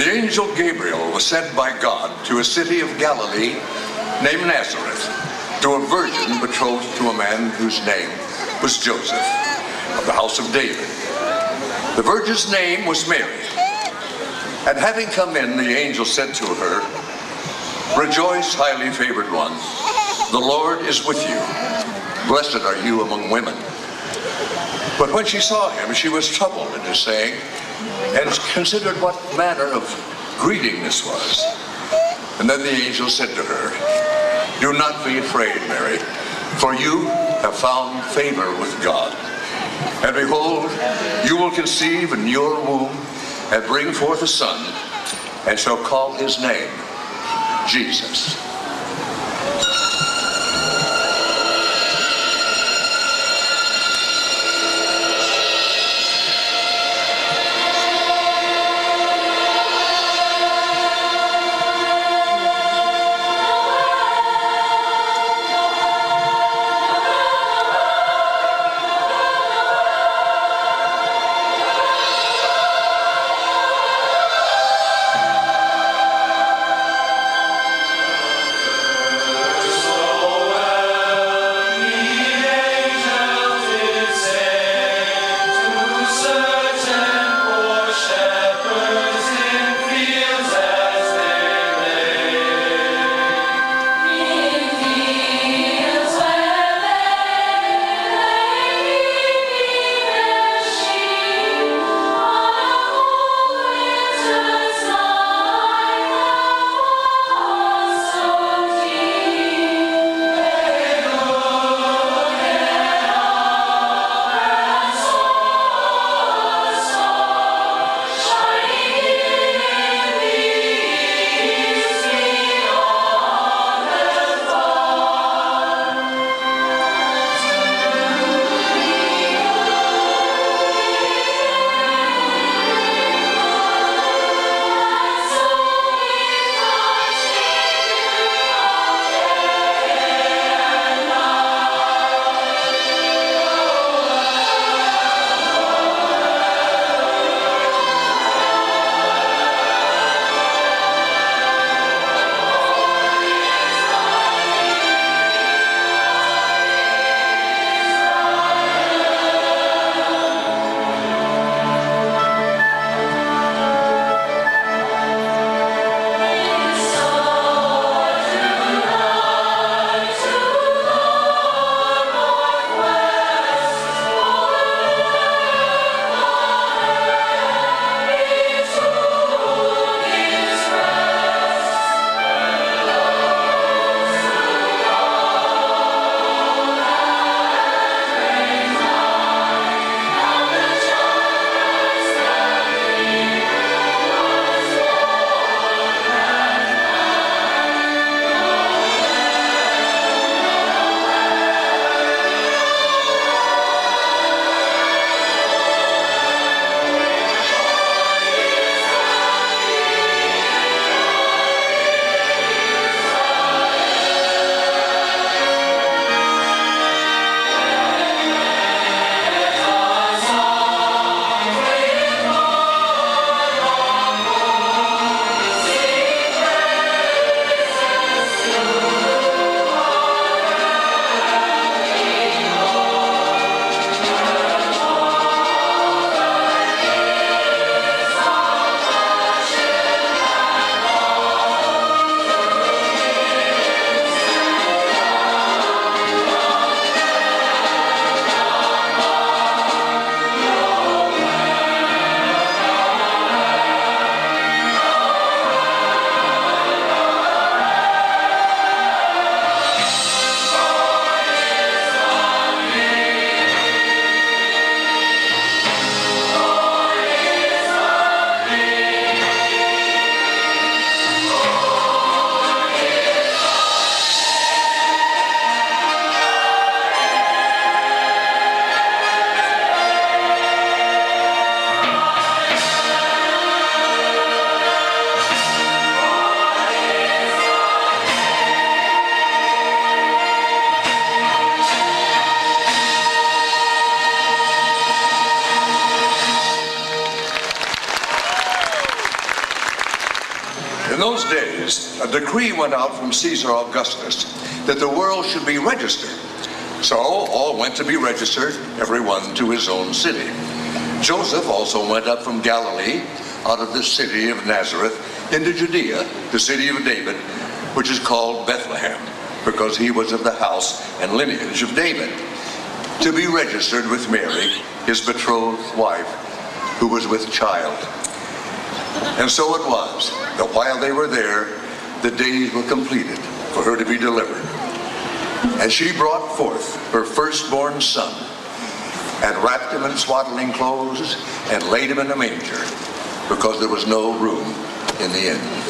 The angel Gabriel was sent by God to a city of Galilee named Nazareth to a virgin betrothed to a man whose name was Joseph of the house of David. The virgin's name was Mary. And having come in, the angel said to her, Rejoice, highly favored one. The Lord is with you. Blessed are you among women. But when she saw him, she was troubled in his saying, and considered what manner of greeting this was. And then the angel said to her, Do not be afraid, Mary, for you have found favor with God. And behold, you will conceive in your womb and bring forth a son, and shall call his name Jesus. Caesar Augustus that the world should be registered. So all went to be registered, everyone to his own city. Joseph also went up from Galilee, out of the city of Nazareth, into Judea, the city of David, which is called Bethlehem, because he was of the house and lineage of David, to be registered with Mary, his betrothed wife, who was with child. And so it was that while they were there, the days were completed for her to be delivered. And she brought forth her firstborn son and wrapped him in swaddling clothes and laid him in a manger because there was no room in the inn.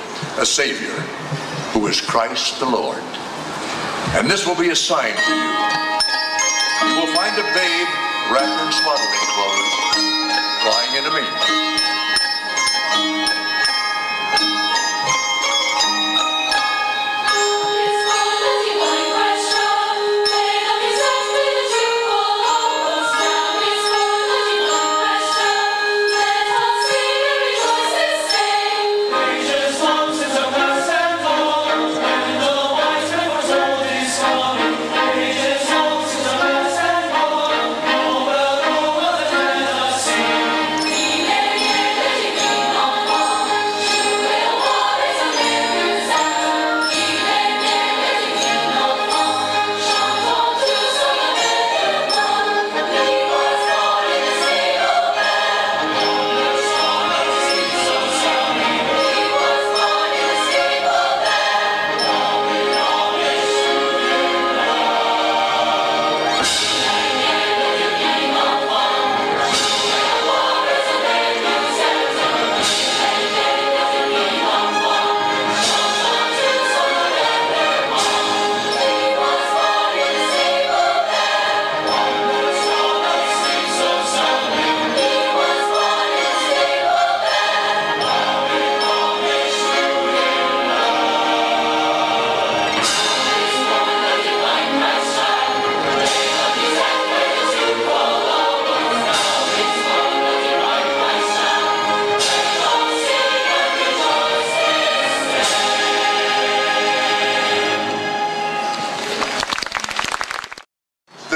a Savior, who is Christ the Lord. And this will be a sign to you. You will find a babe wrapped in swaddling clothes, lying in a manger.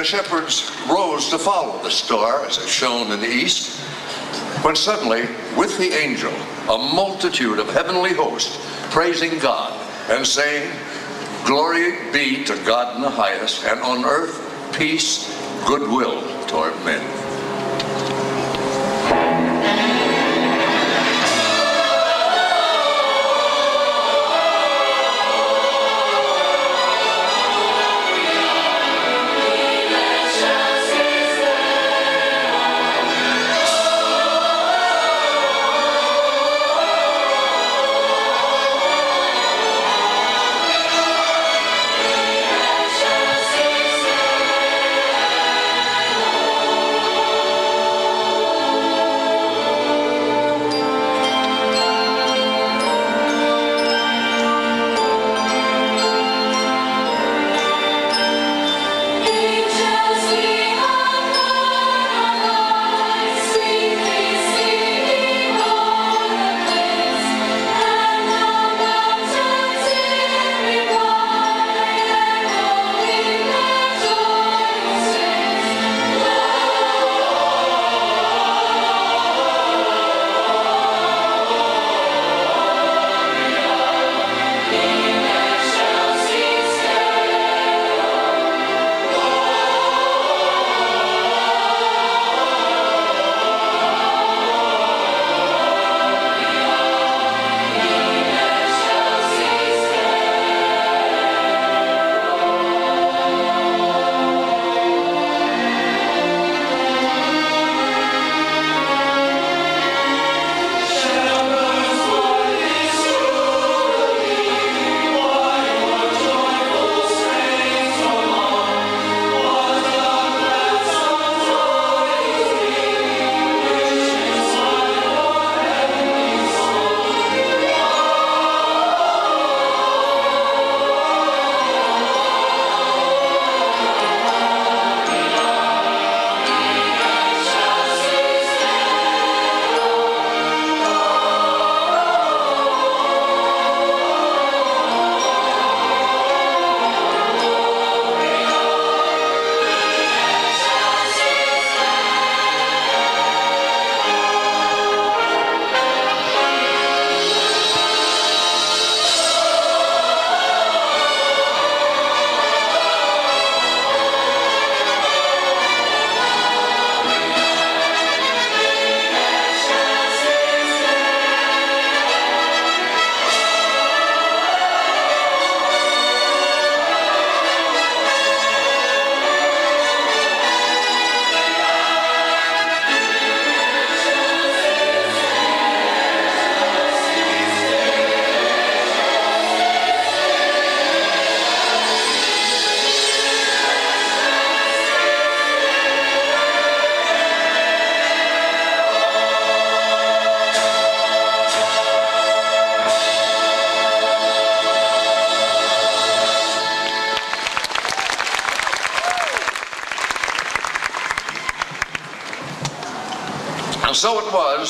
Shepherds rose to follow the star as it shone in the east, when suddenly, with the angel, a multitude of heavenly hosts praising God and saying, Glory be to God in the highest, and on earth peace, goodwill toward men.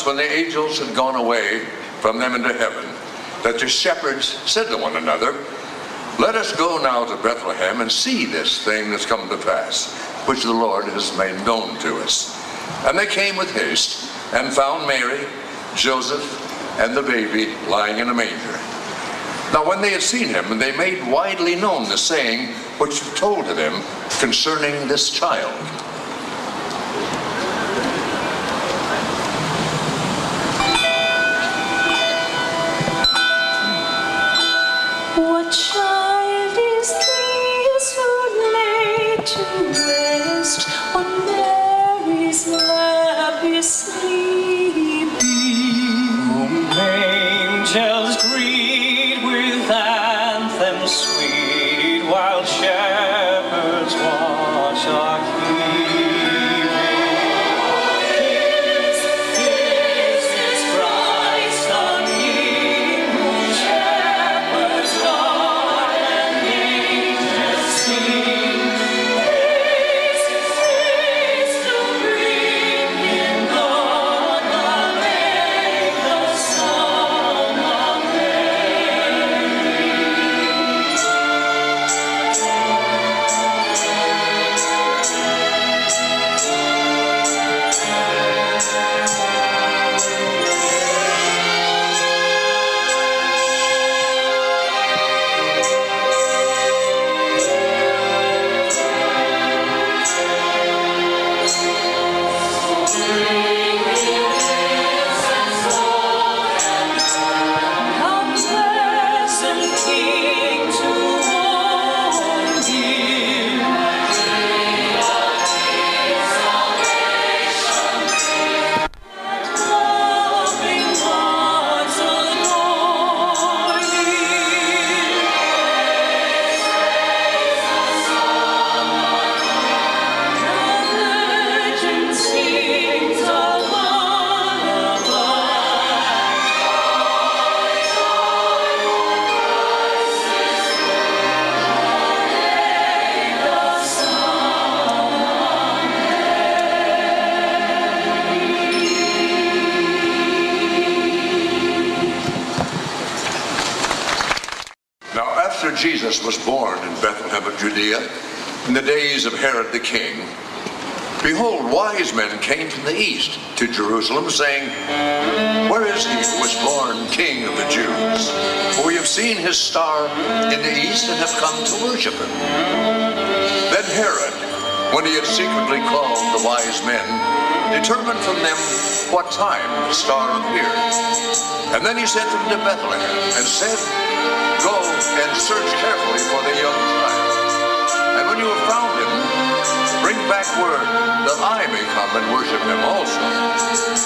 When the angels had gone away from them into heaven that the shepherds said to one another, Let us go now to Bethlehem and see this thing that's come to pass, which the Lord has made known to us. And they came with haste and found Mary, Joseph, and the baby lying in a manger. Now when they had seen him, they made widely known the saying which was told to them concerning this child. What saying, Where is he who was born king of the Jews? For we have seen his star in the east and have come to worship him. Then Herod, when he had secretly called the wise men, determined from them what time the star appeared. And then he sent them to Bethlehem and said, Go and search carefully for the young child. And when you have found him, bring back word that I may come and worship him also.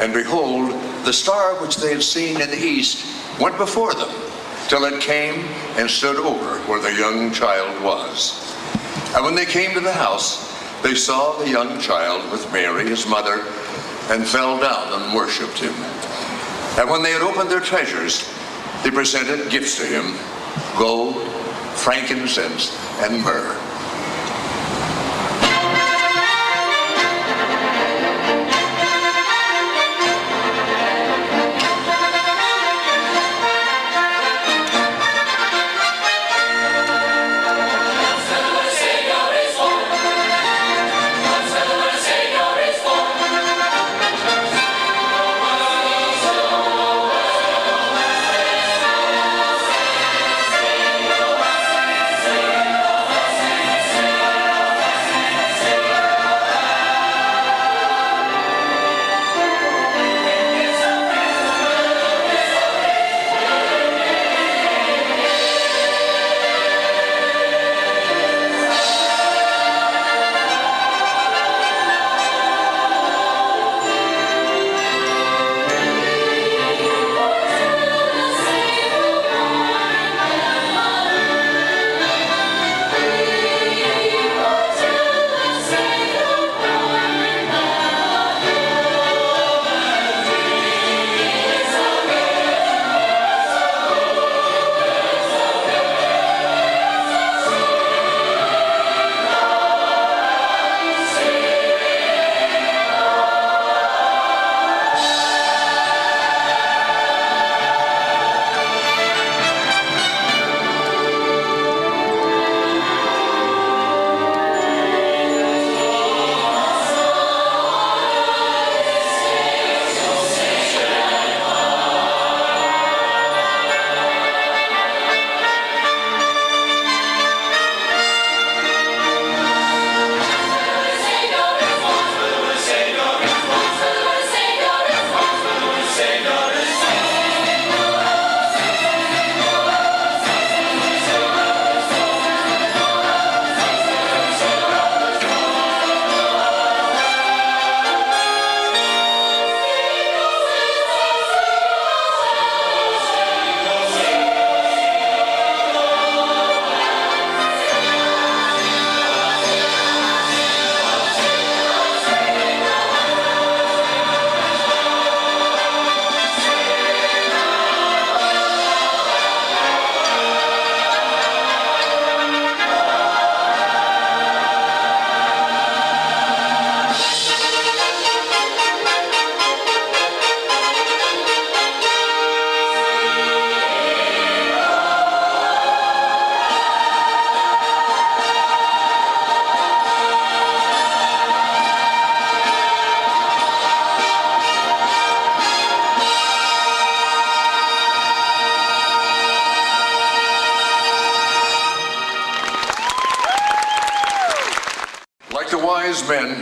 And behold, the star which they had seen in the east went before them, till it came and stood over where the young child was. And when they came to the house, they saw the young child with Mary, his mother, and fell down and worshipped him. And when they had opened their treasures, they presented gifts to him gold, frankincense, and myrrh.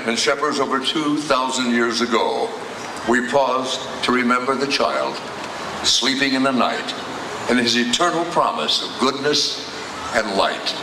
And shepherds over 2,000 years ago, we pause to remember the child sleeping in the night and his eternal promise of goodness and light.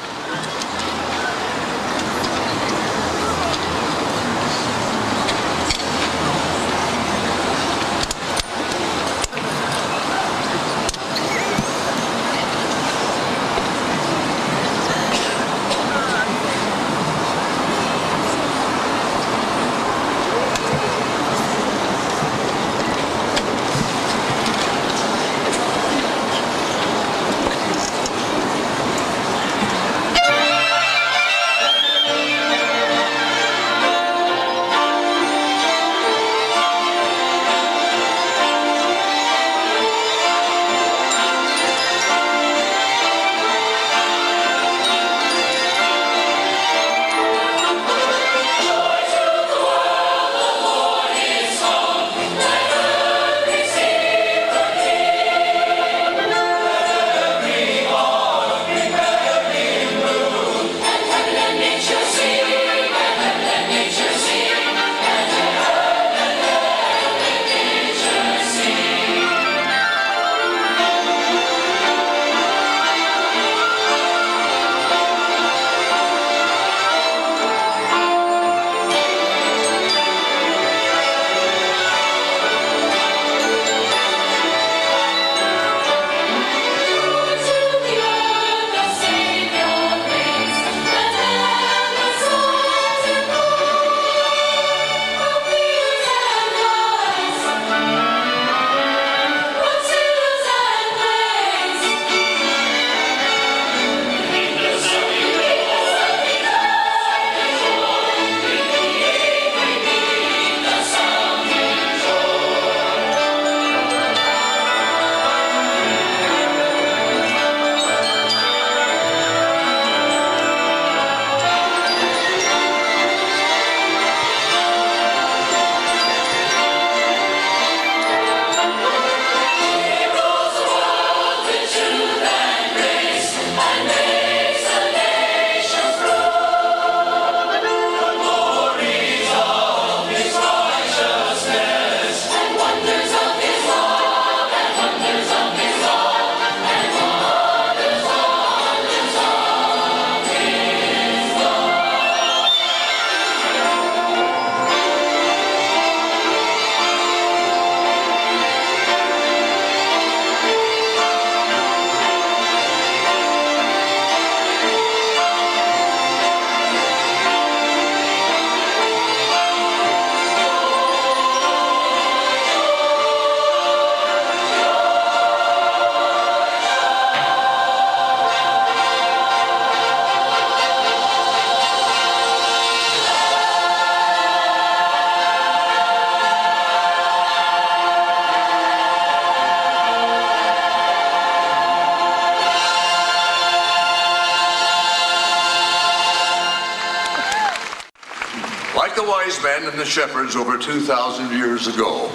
And the shepherds over 2,000 years ago,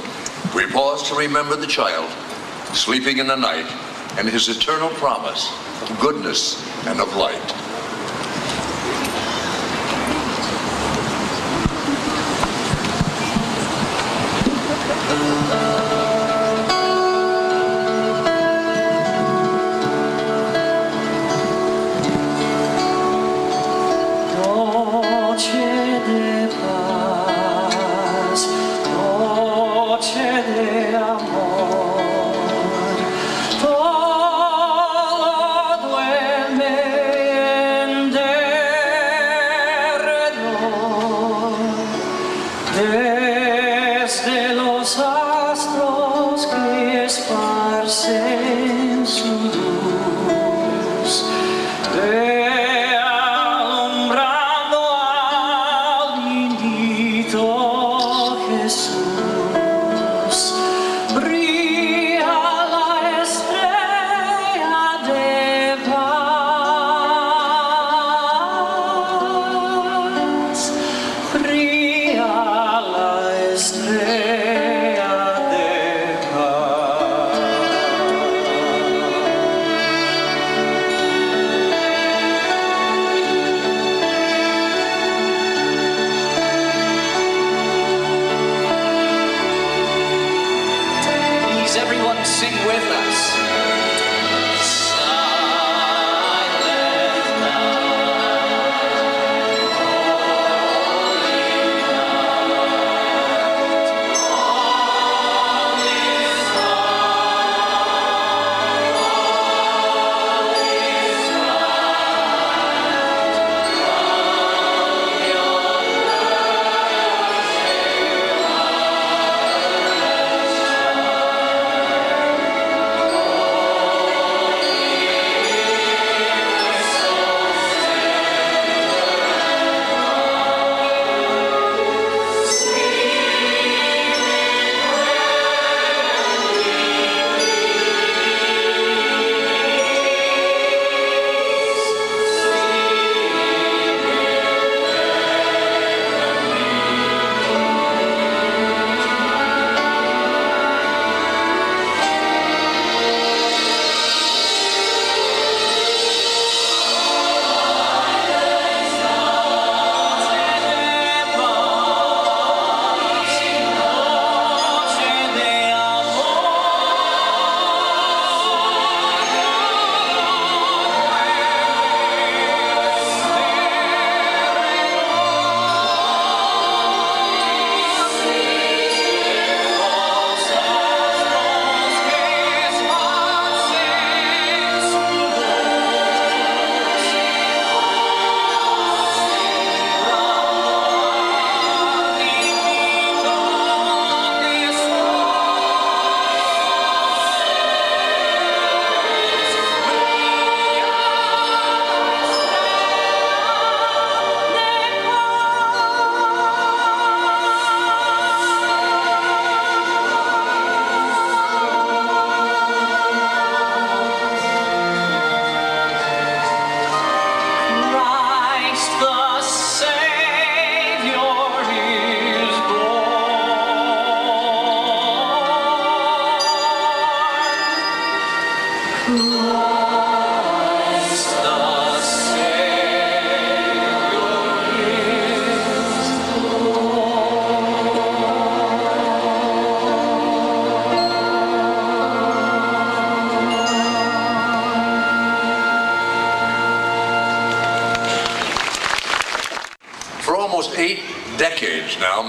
we pause to remember the child sleeping in the night and his eternal promise of goodness and of light. esparce en su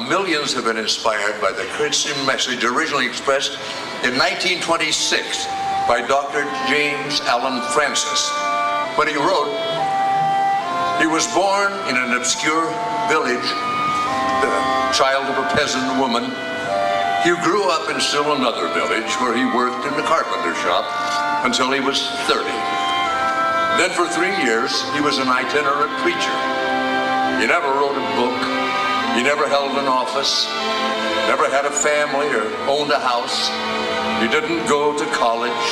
millions have been inspired by the Christian message originally expressed in 1926 by Dr. James Allen Francis. When he wrote, he was born in an obscure village, the child of a peasant woman. He grew up in still another village where he worked in the carpenter shop until he was 30. Then for three years, he was an itinerant preacher. He never wrote a book. He never held an office. Never had a family or owned a house. He didn't go to college.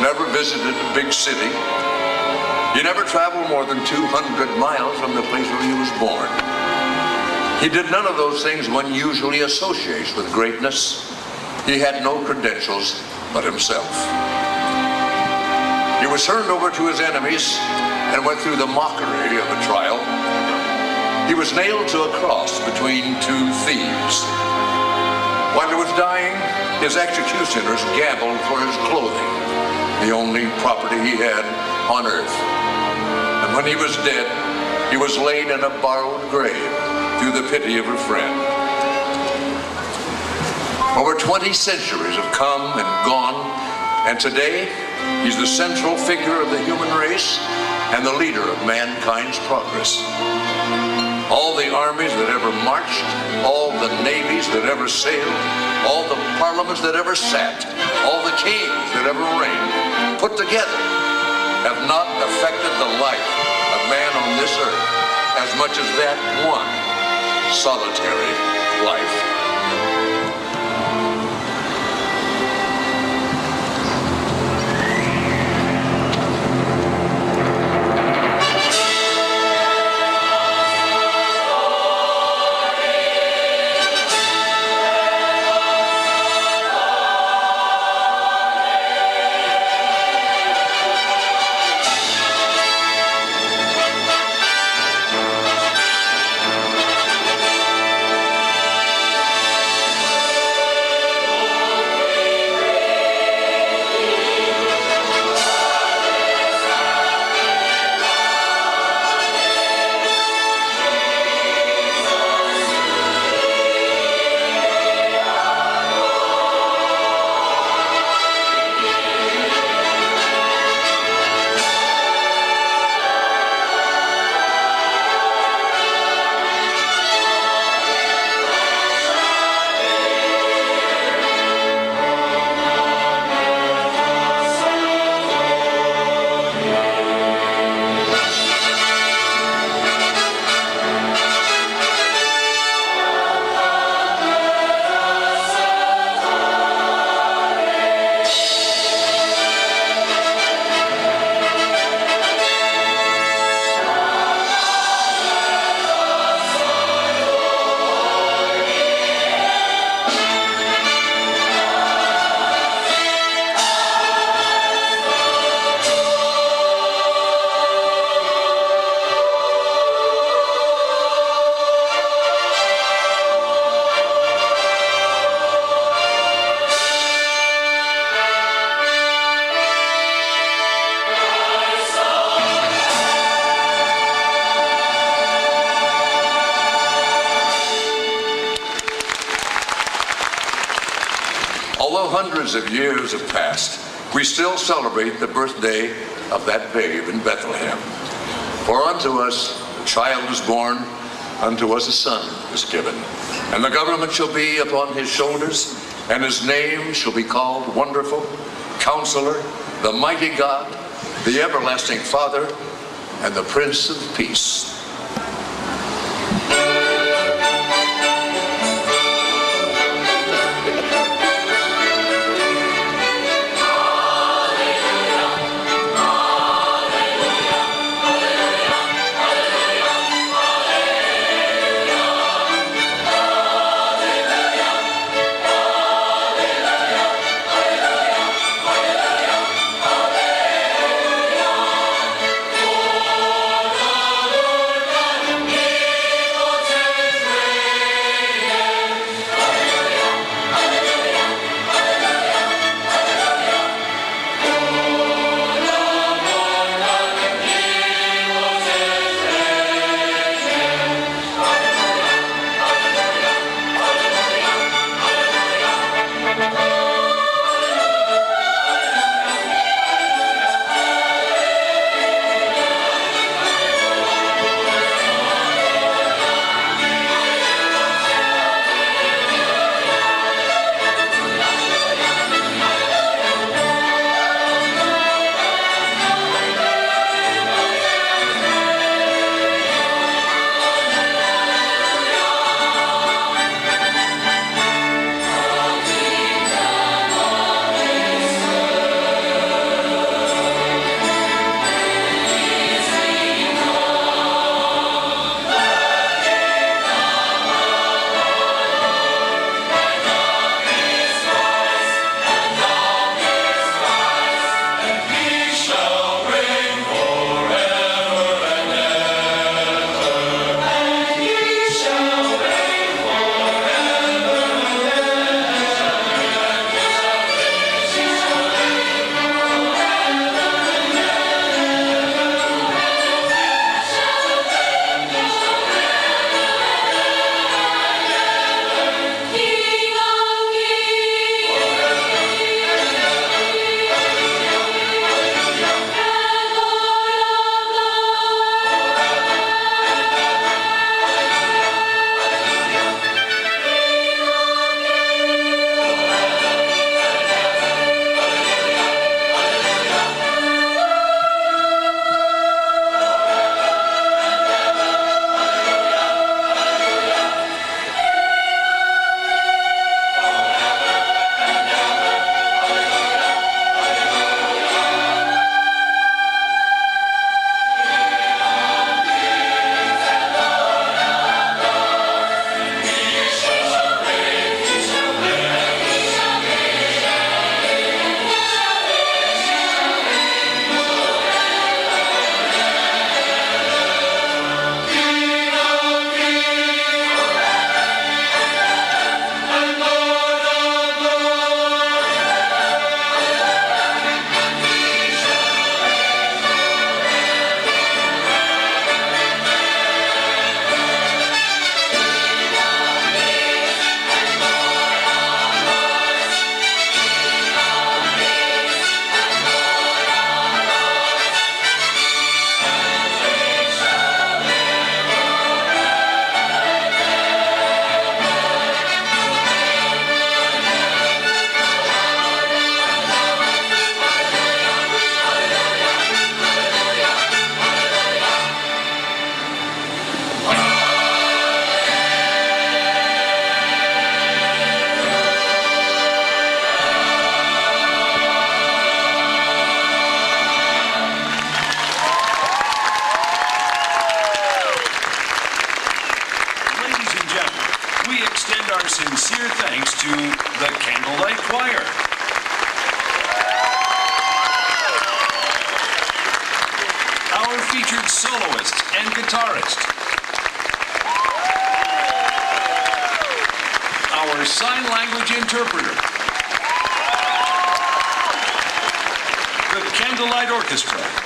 Never visited a big city. He never traveled more than 200 miles from the place where he was born. He did none of those things one usually associates with greatness. He had no credentials but himself. He was turned over to his enemies and went through the mockery of a trial. He was nailed to a cross between two thieves. While he was dying, his executioners gambled for his clothing, the only property he had on earth. And when he was dead, he was laid in a borrowed grave through the pity of a friend. Over 20 centuries have come and gone, and today he's the central figure of the human race and the leader of mankind's progress. All the armies that ever marched, all the navies that ever sailed, all the parliaments that ever sat, all the kings that ever reigned, put together, have not affected the life of man on this earth as much as that one solitary life. Years have passed, we still celebrate the birthday of that babe in Bethlehem. For unto us a child is born, unto us a son is given. And the government shall be upon his shoulders, and his name shall be called Wonderful, Counselor, the Mighty God, the Everlasting Father, and the Prince of Peace.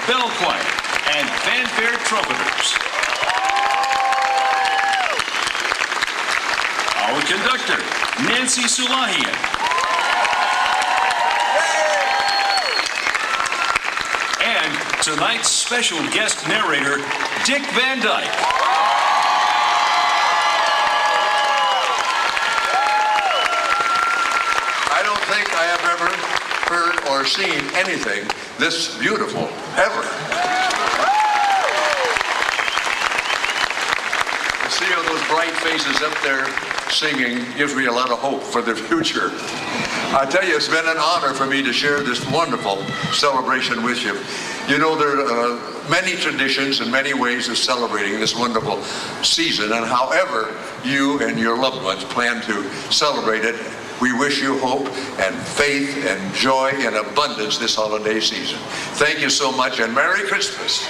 Bell Choir, and Fanfare Trumpeters. Our conductor, Nancy Sulahian. And tonight's special guest narrator, Dick Van Dyke. I don't think I have ever heard or seen anything this beautiful, ever. To see all those bright faces up there singing gives me a lot of hope for the future. I tell you, it's been an honor for me to share this wonderful celebration with you. You know, there are uh, many traditions and many ways of celebrating this wonderful season, and however you and your loved ones plan to celebrate it, we wish you hope and faith and joy in abundance this holiday season. Thank you so much, and Merry Christmas.